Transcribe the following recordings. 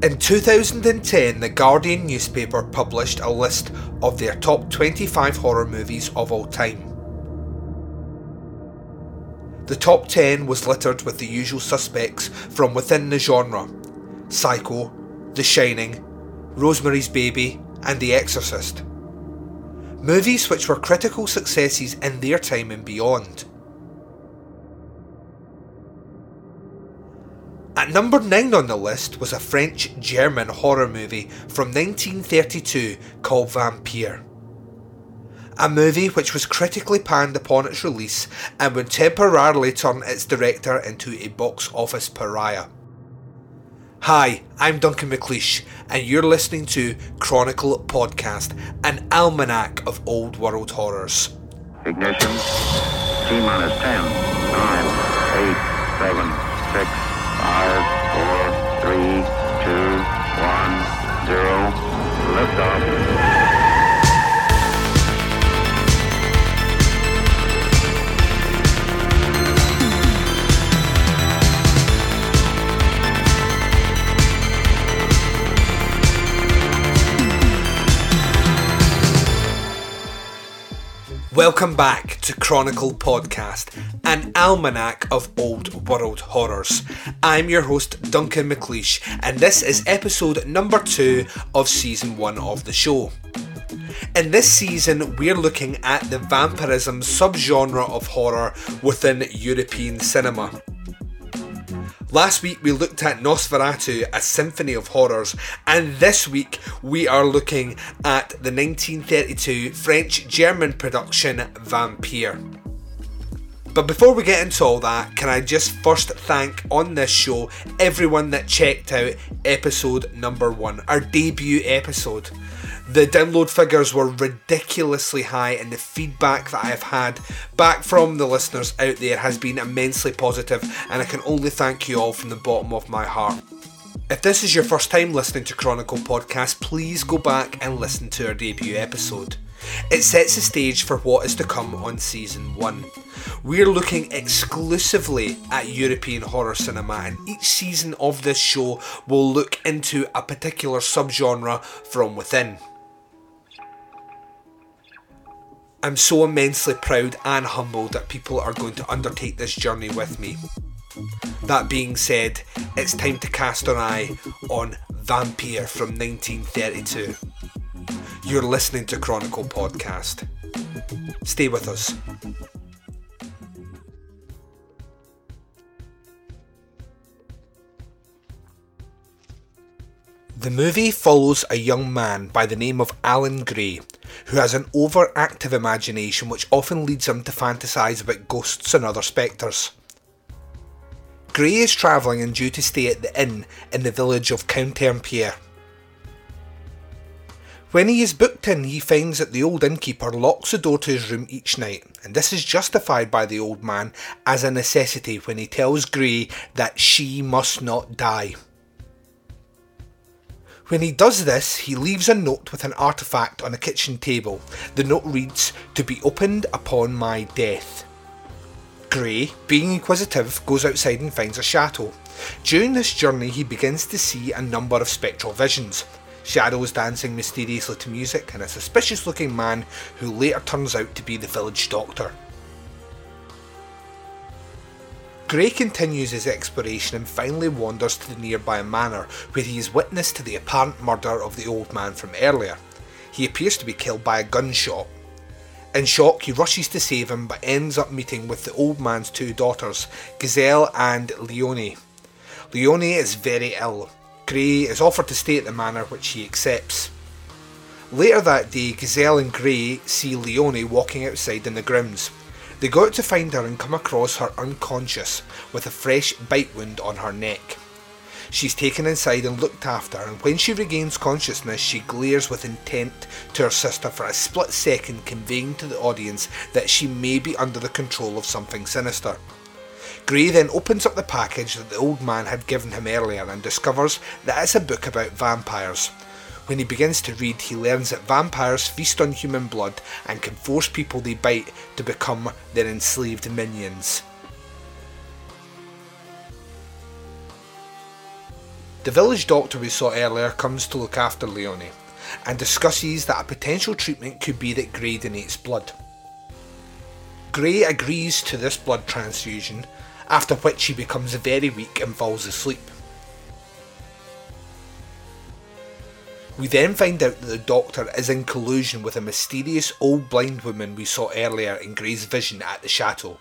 In 2010, The Guardian newspaper published a list of their top 25 horror movies of all time. The top 10 was littered with the usual suspects from within the genre Psycho, The Shining, Rosemary's Baby, and The Exorcist. Movies which were critical successes in their time and beyond. At number 9 on the list was a French German horror movie from 1932 called Vampyr. A movie which was critically panned upon its release and would temporarily turn its director into a box office pariah. Hi, I'm Duncan McLeish, and you're listening to Chronicle Podcast, an almanac of old world horrors. Ignition. T minus 10, 9, 8, 7, 6, Five, four, three, two, one, zero. Liftoff. Welcome back to Chronicle Podcast, an almanac of old world horrors. I'm your host, Duncan McLeish, and this is episode number two of season one of the show. In this season, we're looking at the vampirism subgenre of horror within European cinema. Last week we looked at Nosferatu, a symphony of horrors, and this week we are looking at the 1932 French German production Vampyr. But before we get into all that, can I just first thank on this show everyone that checked out episode number one, our debut episode. The download figures were ridiculously high, and the feedback that I have had back from the listeners out there has been immensely positive, and I can only thank you all from the bottom of my heart. If this is your first time listening to Chronicle Podcast, please go back and listen to our debut episode. It sets the stage for what is to come on season 1. We're looking exclusively at European horror cinema, and each season of this show will look into a particular subgenre from within. I'm so immensely proud and humbled that people are going to undertake this journey with me. That being said, it's time to cast an eye on Vampyr from 1932. You're listening to Chronicle Podcast. Stay with us. The movie follows a young man by the name of Alan Gray who has an overactive imagination which often leads him to fantasise about ghosts and other spectres. Gray is travelling and due to stay at the inn in the village of Courtempierre. When he is booked in, he finds that the old innkeeper locks the door to his room each night, and this is justified by the old man as a necessity when he tells Gray that she must not die. When he does this, he leaves a note with an artifact on a kitchen table. The note reads, To be opened upon my death. Gray, being inquisitive, goes outside and finds a chateau. During this journey, he begins to see a number of spectral visions. Shadows dancing mysteriously to music, and a suspicious looking man who later turns out to be the village doctor. Gray continues his exploration and finally wanders to the nearby manor where he is witness to the apparent murder of the old man from earlier. He appears to be killed by a gunshot. In shock, he rushes to save him but ends up meeting with the old man's two daughters, Gisèle and Leonie. Leonie is very ill. Gray is offered to stay at the manor, which he accepts. Later that day, Gisèle and Gray see Leonie walking outside in the grounds. They go out to find her and come across her unconscious with a fresh bite wound on her neck. She's taken inside and looked after, and when she regains consciousness, she glares with intent to her sister for a split second, conveying to the audience that she may be under the control of something sinister. Gray then opens up the package that the old man had given him earlier and discovers that it's a book about vampires. When he begins to read, he learns that vampires feast on human blood and can force people they bite to become their enslaved minions. The village doctor we saw earlier comes to look after Leonie and discusses that a potential treatment could be that Gray donates blood. Gray agrees to this blood transfusion, after which he becomes very weak and falls asleep. We then find out that the Doctor is in collusion with a mysterious old blind woman we saw earlier in Gray's vision at the chateau.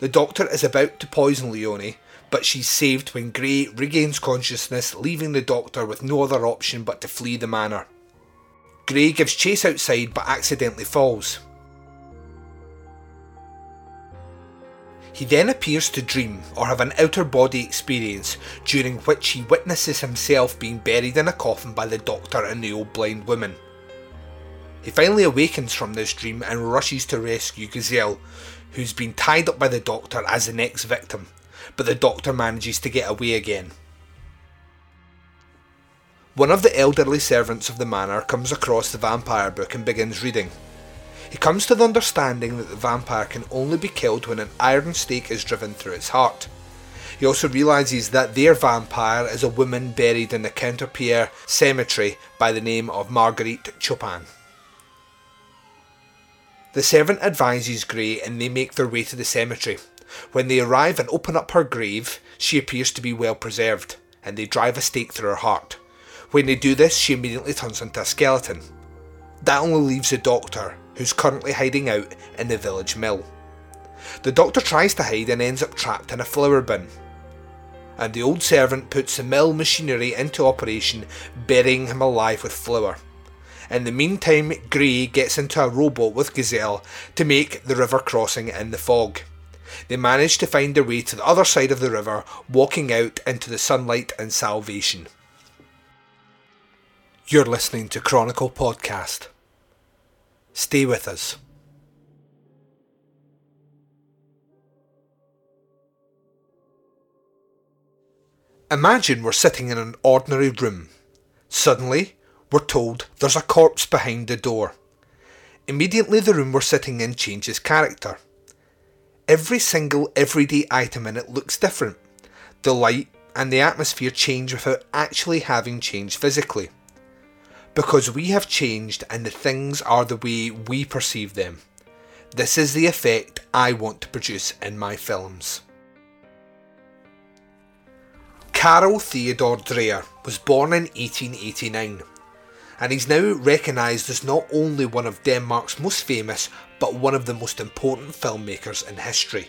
The Doctor is about to poison Leonie, but she's saved when Gray regains consciousness, leaving the Doctor with no other option but to flee the manor. Gray gives chase outside but accidentally falls. He then appears to dream or have an outer body experience during which he witnesses himself being buried in a coffin by the doctor and the old blind woman. He finally awakens from this dream and rushes to rescue Gisèle, who's been tied up by the doctor as the next victim, but the doctor manages to get away again. One of the elderly servants of the manor comes across the vampire book and begins reading. He comes to the understanding that the vampire can only be killed when an iron stake is driven through its heart. He also realises that their vampire is a woman buried in the Courtempierre cemetery by the name of Marguerite Chopin. The servant advises Gray and they make their way to the cemetery. When they arrive and open up her grave, she appears to be well preserved, and they drive a stake through her heart. When they do this, she immediately turns into a skeleton. That only leaves the doctor, who's currently hiding out in the village mill. The doctor tries to hide and ends up trapped in a flour bin. And the old servant puts the mill machinery into operation, burying him alive with flour. In the meantime, Gray gets into a rowboat with Gisèle to make the river crossing in the fog. They manage to find their way to the other side of the river, walking out into the sunlight and salvation. You're listening to Chronicle Podcast. Stay with us. Imagine we're sitting in an ordinary room. Suddenly, we're told there's a corpse behind the door. Immediately, the room we're sitting in changes character. Every single everyday item in it looks different. The light and the atmosphere change without actually having changed physically because we have changed and the things are the way we perceive them. This is the effect I want to produce in my films. Carl Theodor Dreyer was born in 1889 and he's now recognised as not only one of Denmark's most famous but one of the most important filmmakers in history.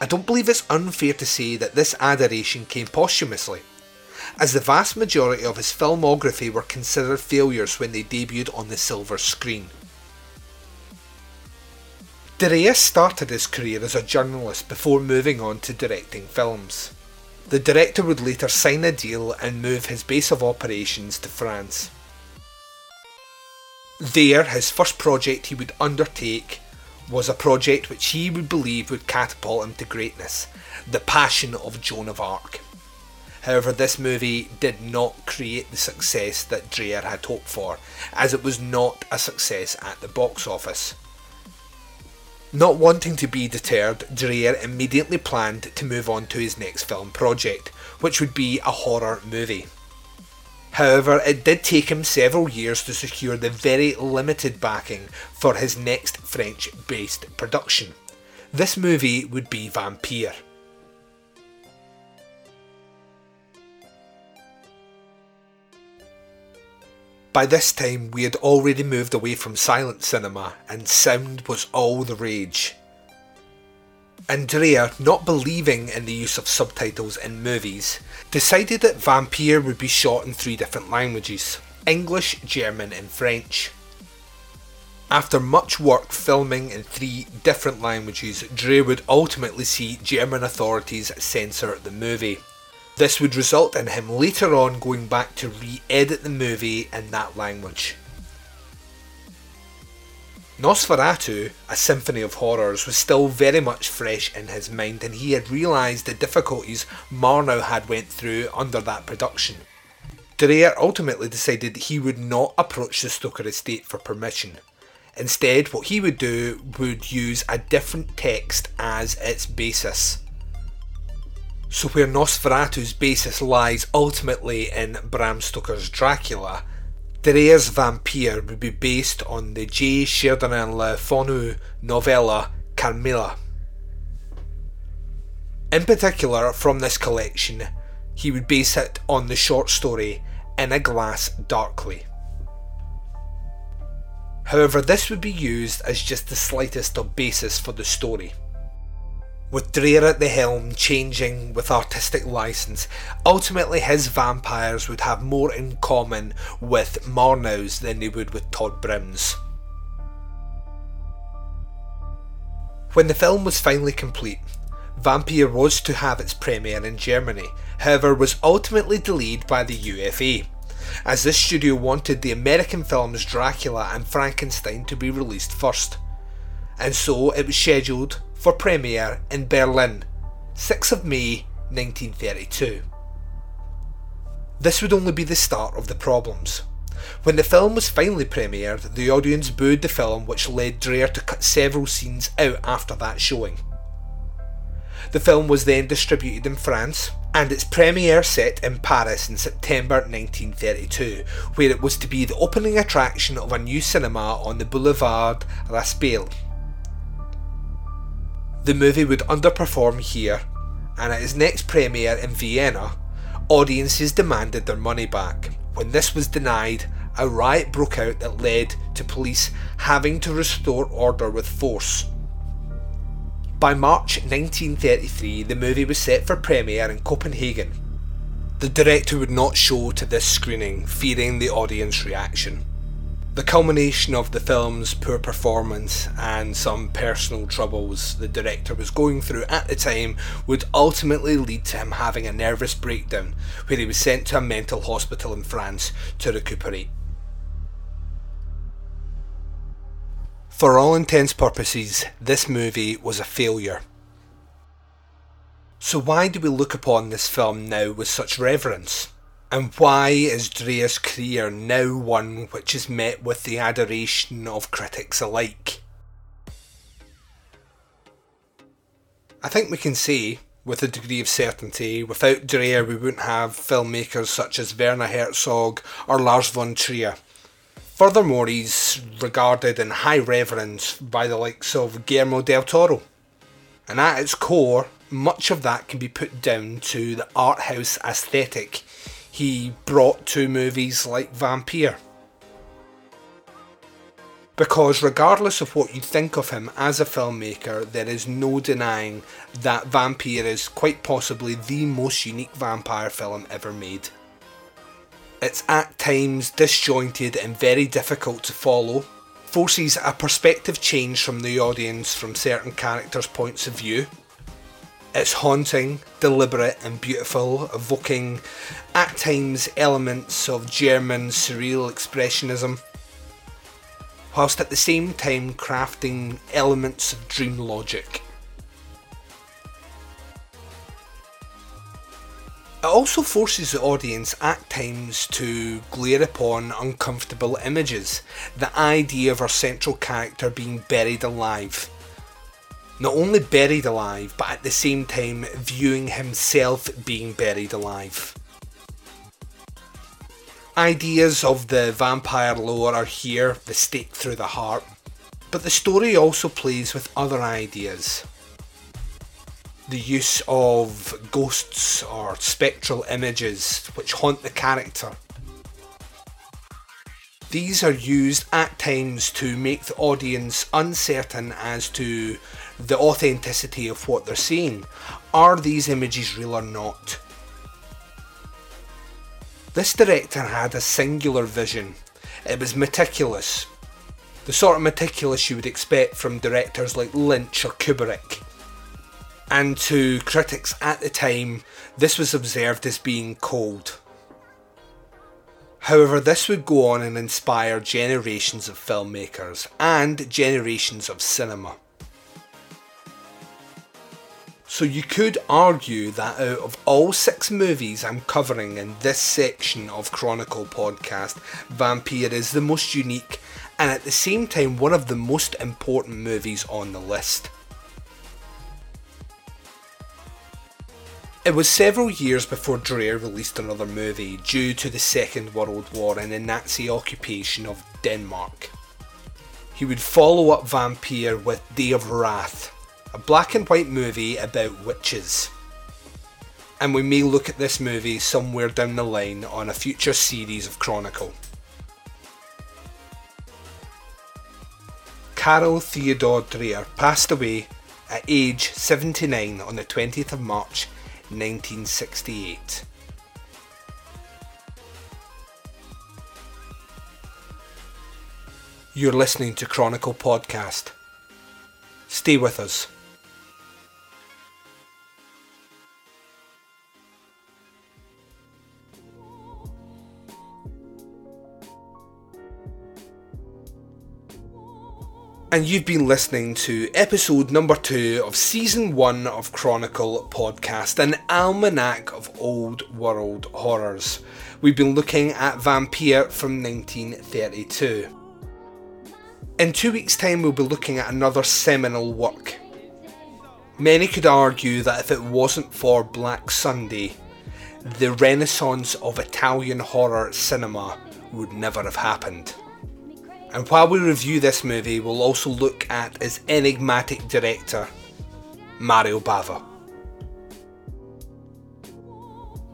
I don't believe it's unfair to say that this adoration came posthumously as the vast majority of his filmography were considered failures when they debuted on the silver screen. Dreyer started his career as a journalist before moving on to directing films. The director would later sign a deal and move his base of operations to France. There, his first project he would undertake was a project which he would believe would catapult him to greatness The Passion of Joan of Arc. However, this movie did not create the success that Dreyer had hoped for, as it was not a success at the box office. Not wanting to be deterred, Dreyer immediately planned to move on to his next film project, which would be a horror movie. However, it did take him several years to secure the very limited backing for his next French based production. This movie would be Vampyr. By this time, we had already moved away from silent cinema, and sound was all the rage. Andrea, not believing in the use of subtitles in movies, decided that Vampyr would be shot in three different languages English, German, and French. After much work filming in three different languages, Dreyer would ultimately see German authorities censor the movie. This would result in him later on going back to re edit the movie in that language. Nosferatu, a symphony of horrors, was still very much fresh in his mind and he had realised the difficulties Murnau had went through under that production. Dreyer ultimately decided he would not approach the Stoker estate for permission. Instead, what he would do would use a different text as its basis. So, where Nosferatu's basis lies ultimately in Bram Stoker's Dracula, Dreyer's Vampyr would be based on the J. Sheridan Le Fanu novella Carmilla. In particular, from this collection, he would base it on the short story In a Glass Darkly. However, this would be used as just the slightest of basis for the story. With Dreyer at the helm changing with artistic license, ultimately his vampires would have more in common with Murnau's than they would with Todd Brim's. When the film was finally complete, Vampyr was to have its premiere in Germany, however was ultimately delayed by the UFA as this studio wanted the American films Dracula and Frankenstein to be released first. And so it was scheduled for premiere in Berlin, 6th of May 1932. This would only be the start of the problems. When the film was finally premiered, the audience booed the film, which led Dreyer to cut several scenes out after that showing. The film was then distributed in France, and its premiere set in Paris in September 1932, where it was to be the opening attraction of a new cinema on the Boulevard Raspail. The movie would underperform here, and at its next premiere in Vienna, audiences demanded their money back. When this was denied, a riot broke out that led to police having to restore order with force. By March 1933, the movie was set for premiere in Copenhagen. The director would not show to this screening, fearing the audience reaction. The culmination of the film's poor performance and some personal troubles the director was going through at the time would ultimately lead to him having a nervous breakdown, where he was sent to a mental hospital in France to recuperate. For all intents purposes, this movie was a failure. So why do we look upon this film now with such reverence? And why is Dreyer's career now one which is met with the adoration of critics alike? I think we can say, with a degree of certainty, without Dreyer we wouldn't have filmmakers such as Werner Herzog or Lars von Trier. Furthermore, he's regarded in high reverence by the likes of Guillermo del Toro. And at its core, much of that can be put down to the art house aesthetic he brought to movies like Vampyr. Because regardless of what you think of him as a filmmaker, there is no denying that Vampyr is quite possibly the most unique vampire film ever made. It's at times disjointed and very difficult to follow, forces a perspective change from the audience from certain characters' points of view. It's haunting, deliberate, and beautiful, evoking at times elements of German surreal expressionism, whilst at the same time crafting elements of dream logic. It also forces the audience at times to glare upon uncomfortable images, the idea of our central character being buried alive. Not only buried alive, but at the same time viewing himself being buried alive. Ideas of the vampire lore are here, the stake through the heart, but the story also plays with other ideas the use of ghosts or spectral images which haunt the character. These are used at times to make the audience uncertain as to the authenticity of what they're seeing. Are these images real or not? This director had a singular vision. It was meticulous. The sort of meticulous you would expect from directors like Lynch or Kubrick and to critics at the time, this was observed as being cold. However, this would go on and inspire generations of filmmakers and generations of cinema. So you could argue that out of all six movies I'm covering in this section of Chronicle podcast, Vampyr is the most unique and at the same time one of the most important movies on the list. It was several years before Dreyer released another movie due to the Second World War and the Nazi occupation of Denmark. He would follow up Vampyr with Day of Wrath, a black and white movie about witches. And we may look at this movie somewhere down the line on a future series of Chronicle. Carl Theodor Dreyer passed away at age 79 on the 20th of March 1968. You're listening to Chronicle Podcast. Stay with us. And you've been listening to episode number two of season one of Chronicle Podcast, an almanac of old world horrors. We've been looking at Vampyr from 1932. In two weeks' time, we'll be looking at another seminal work. Many could argue that if it wasn't for Black Sunday, the renaissance of Italian horror cinema would never have happened. And while we review this movie, we'll also look at its enigmatic director, Mario Bava.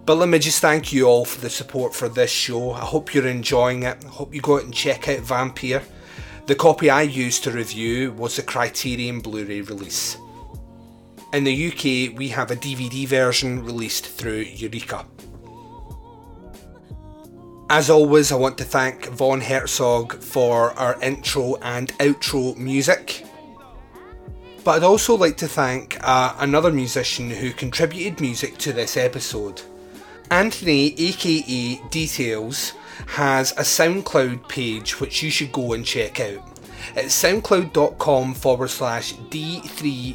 But let me just thank you all for the support for this show. I hope you're enjoying it. I hope you go out and check out Vampyr. The copy I used to review was the Criterion Blu ray release. In the UK, we have a DVD version released through Eureka. As always, I want to thank Von Herzog for our intro and outro music. But I'd also like to thank uh, another musician who contributed music to this episode. Anthony, aka Details, has a SoundCloud page which you should go and check out. It's soundcloud.com forward slash D3TAILS.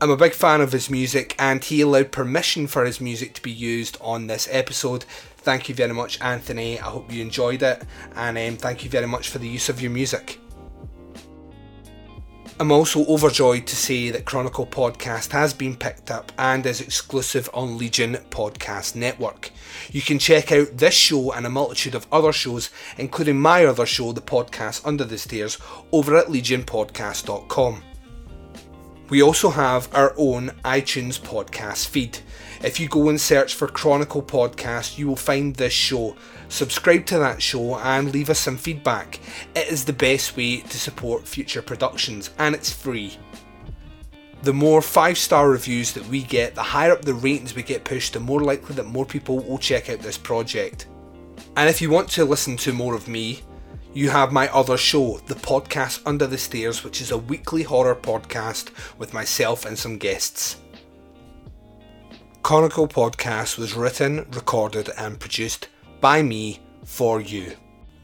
I'm a big fan of his music and he allowed permission for his music to be used on this episode. Thank you very much, Anthony. I hope you enjoyed it and um, thank you very much for the use of your music. I'm also overjoyed to say that Chronicle Podcast has been picked up and is exclusive on Legion Podcast Network. You can check out this show and a multitude of other shows, including my other show, the podcast Under the Stairs, over at legionpodcast.com. We also have our own iTunes podcast feed. If you go and search for Chronicle Podcast, you will find this show. Subscribe to that show and leave us some feedback. It is the best way to support future productions and it's free. The more five star reviews that we get, the higher up the ratings we get pushed, the more likely that more people will check out this project. And if you want to listen to more of me, you have my other show, the podcast Under the Stairs, which is a weekly horror podcast with myself and some guests. Chronicle Podcast was written, recorded, and produced by me for you.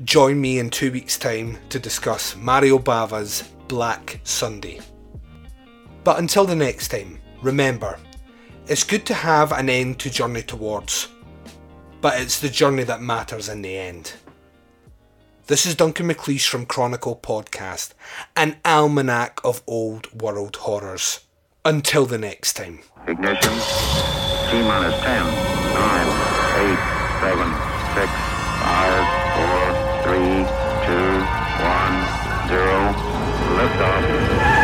Join me in two weeks' time to discuss Mario Bava's Black Sunday. But until the next time, remember, it's good to have an end to journey towards, but it's the journey that matters in the end. This is Duncan McLeish from Chronicle Podcast, an almanac of old world horrors. Until the next time. Ignition. T minus 10, 9, 8, 7, 6, 5, 4, 3, 2, 1, 0. Liftoff.